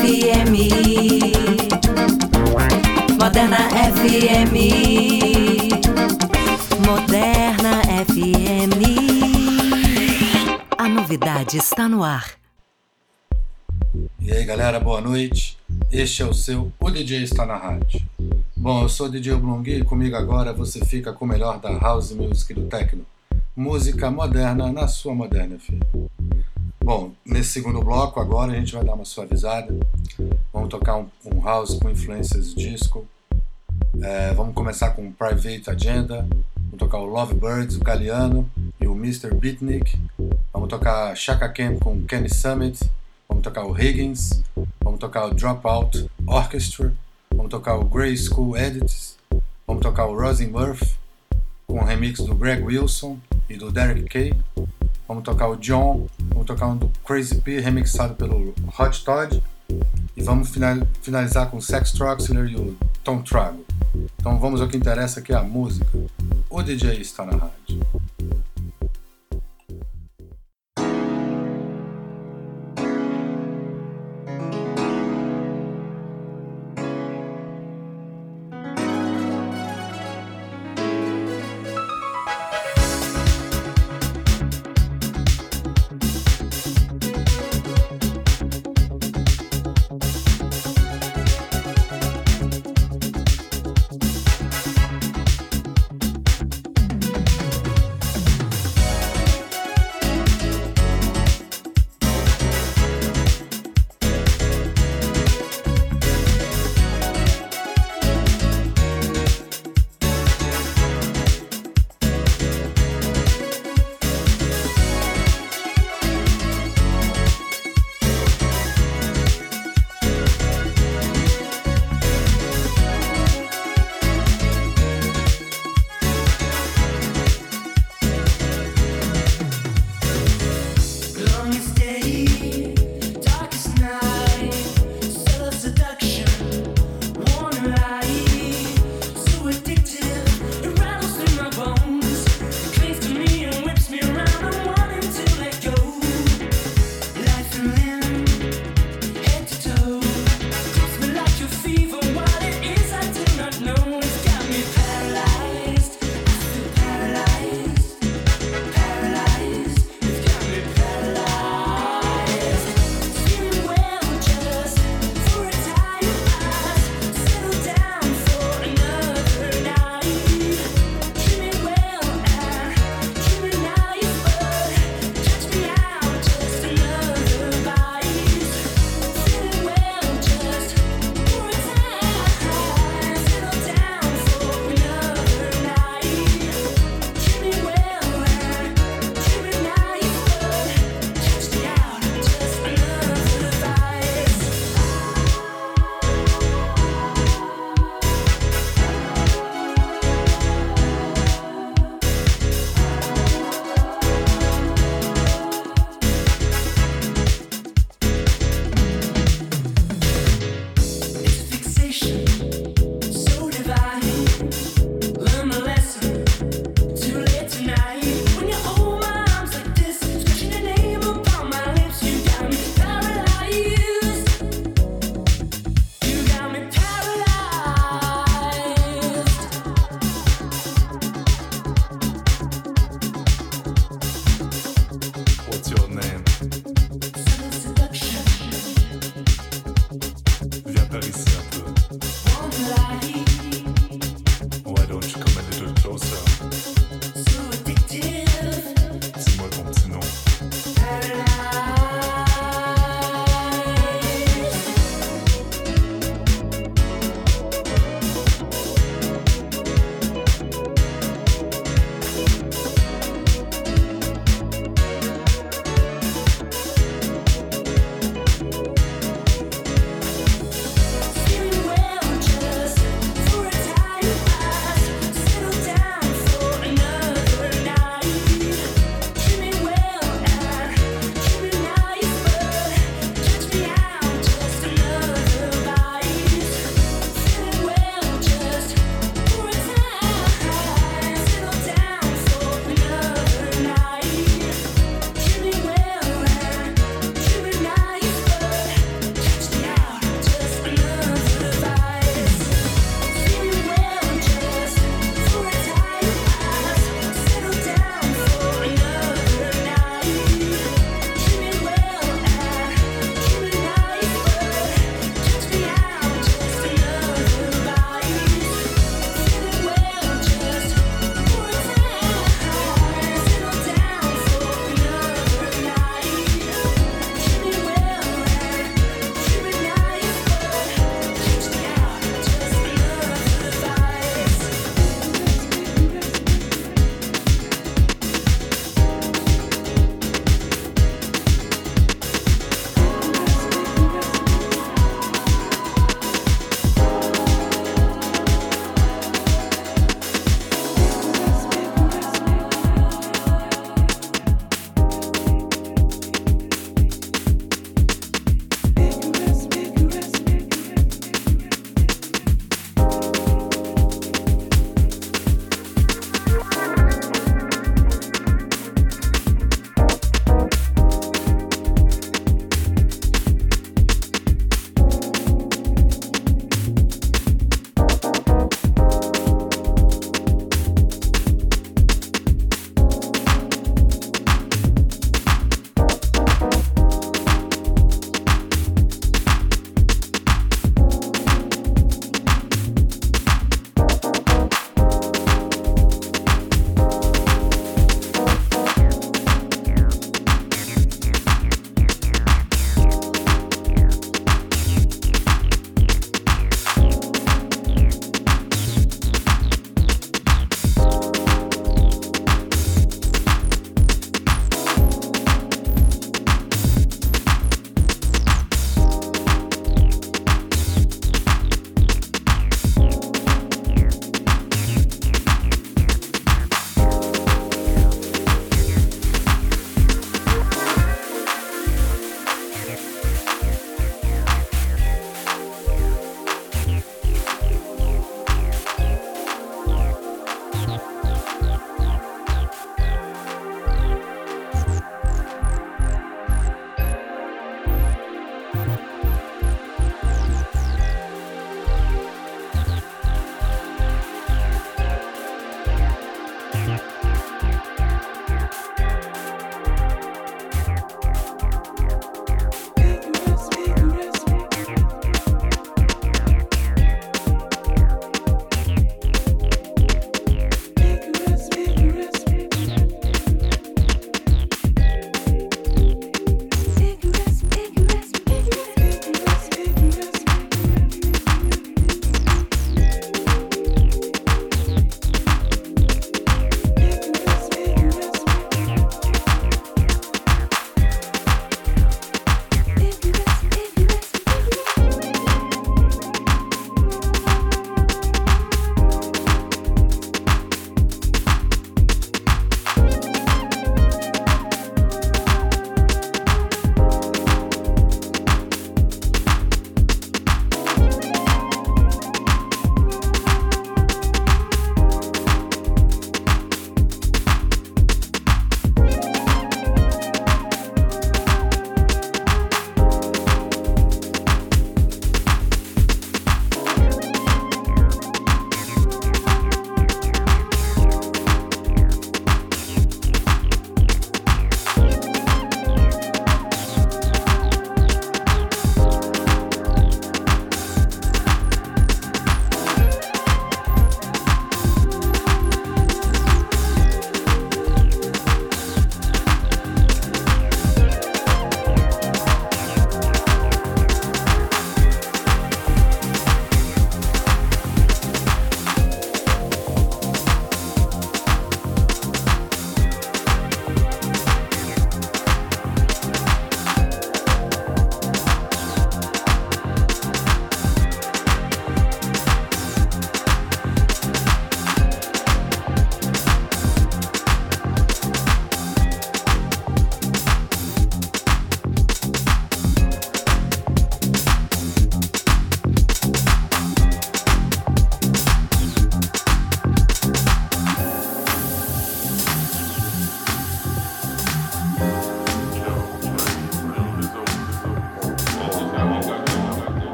FM. Moderna FM. Moderna FM. A novidade está no ar. E aí galera, boa noite. Este é o seu O DJ está na rádio. Bom, eu sou o DJ Oblongui e comigo agora você fica com o melhor da house music do techno. Música moderna na sua moderna FM. Bom, nesse segundo bloco agora a gente vai dar uma suavizada. Vamos tocar um, um house com influências disco. É, vamos começar com Private Agenda. Vamos tocar o Lovebirds, o Galeano e o Mr. Beatnik. Vamos tocar Chaka Khan com Kenny Summit. Vamos tocar o Higgins. Vamos tocar o Dropout Orchestra. Vamos tocar o Grey School Edits. Vamos tocar o Rosie Murphy com o remix do Greg Wilson e do Derek Kay. Vamos tocar o John, vamos tocar um do Crazy P remixado pelo Hot Todd e vamos finalizar com Sex Troxler e o Tom Trago. Então vamos ao que interessa que é a música. O DJ está na rádio.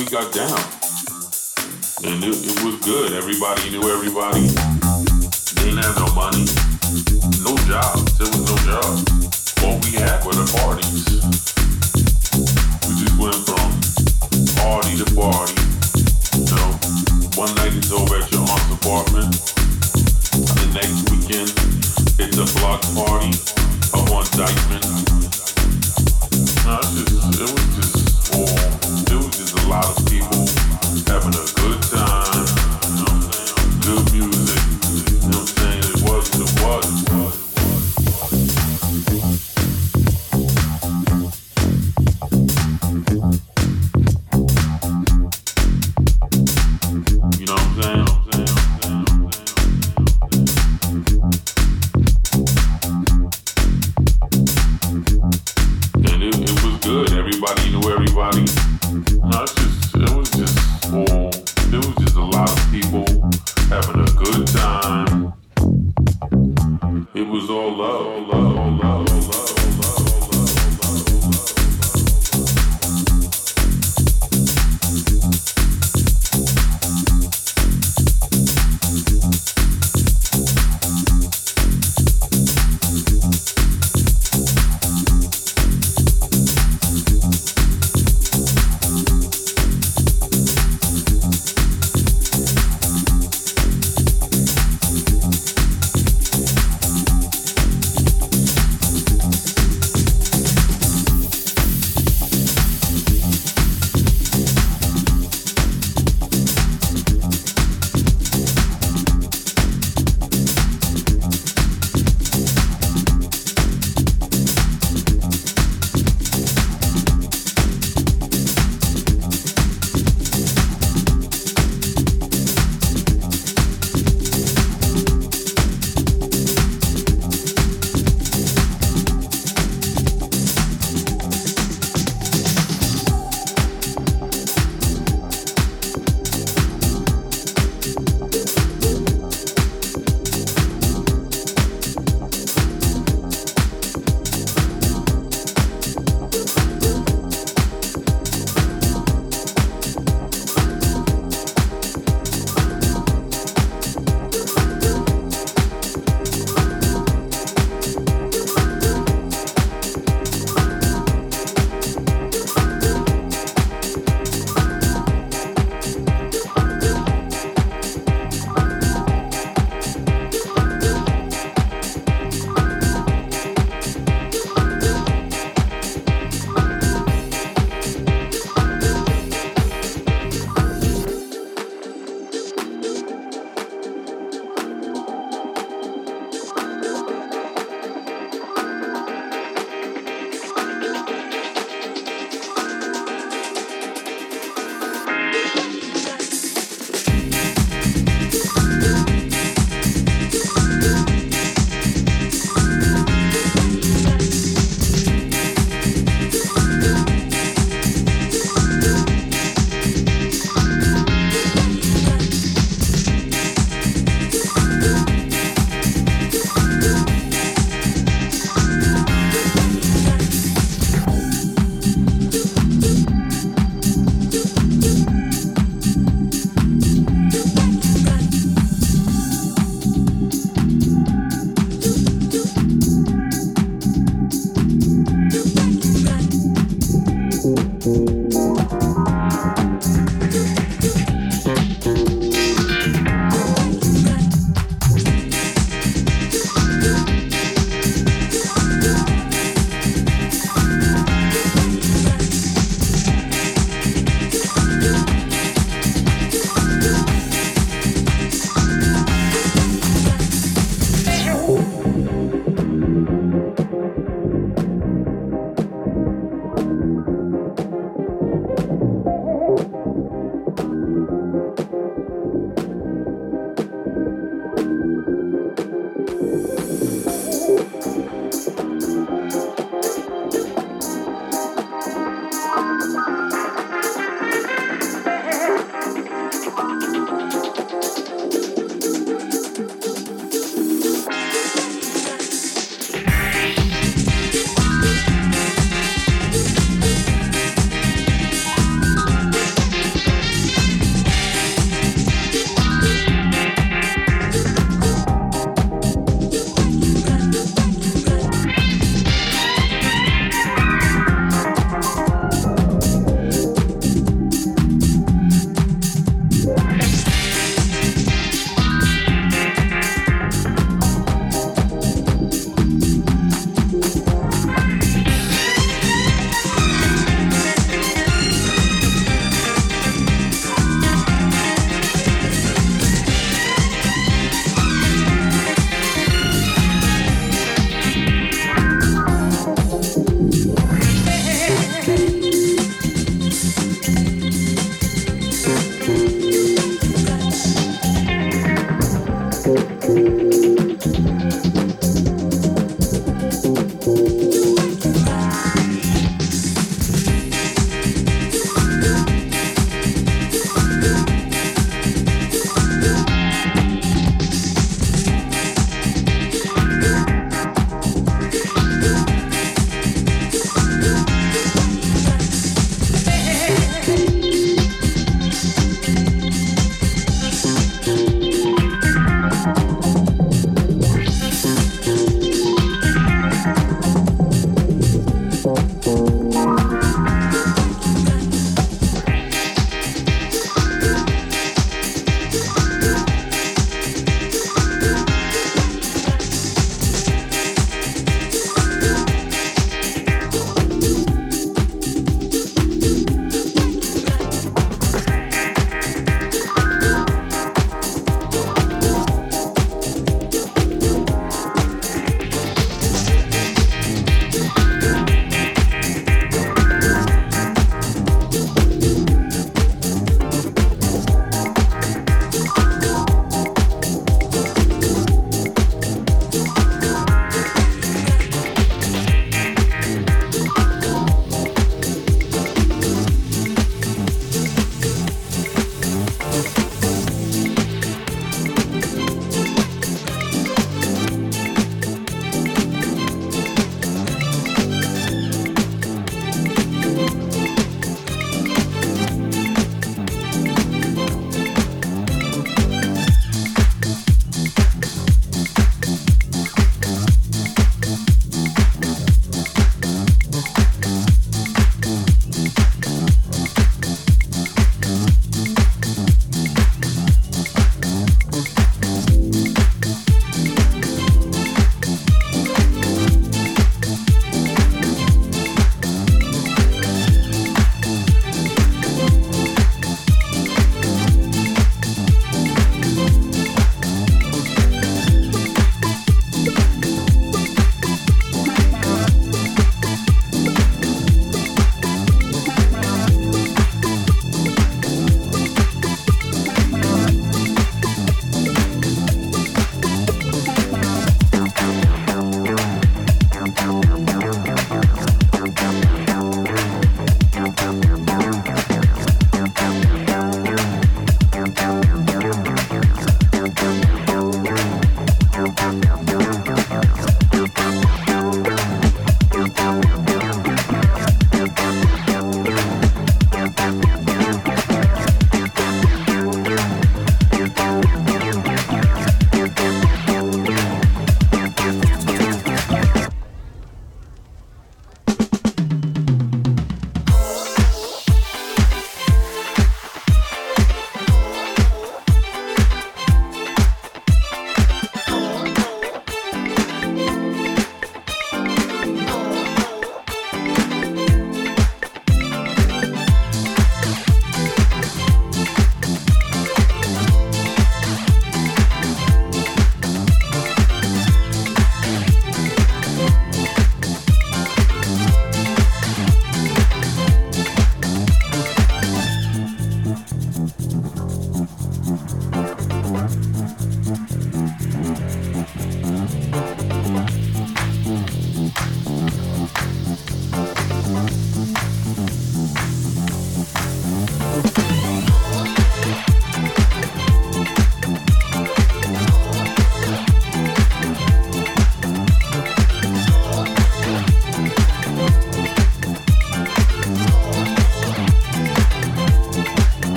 We got down. everybody.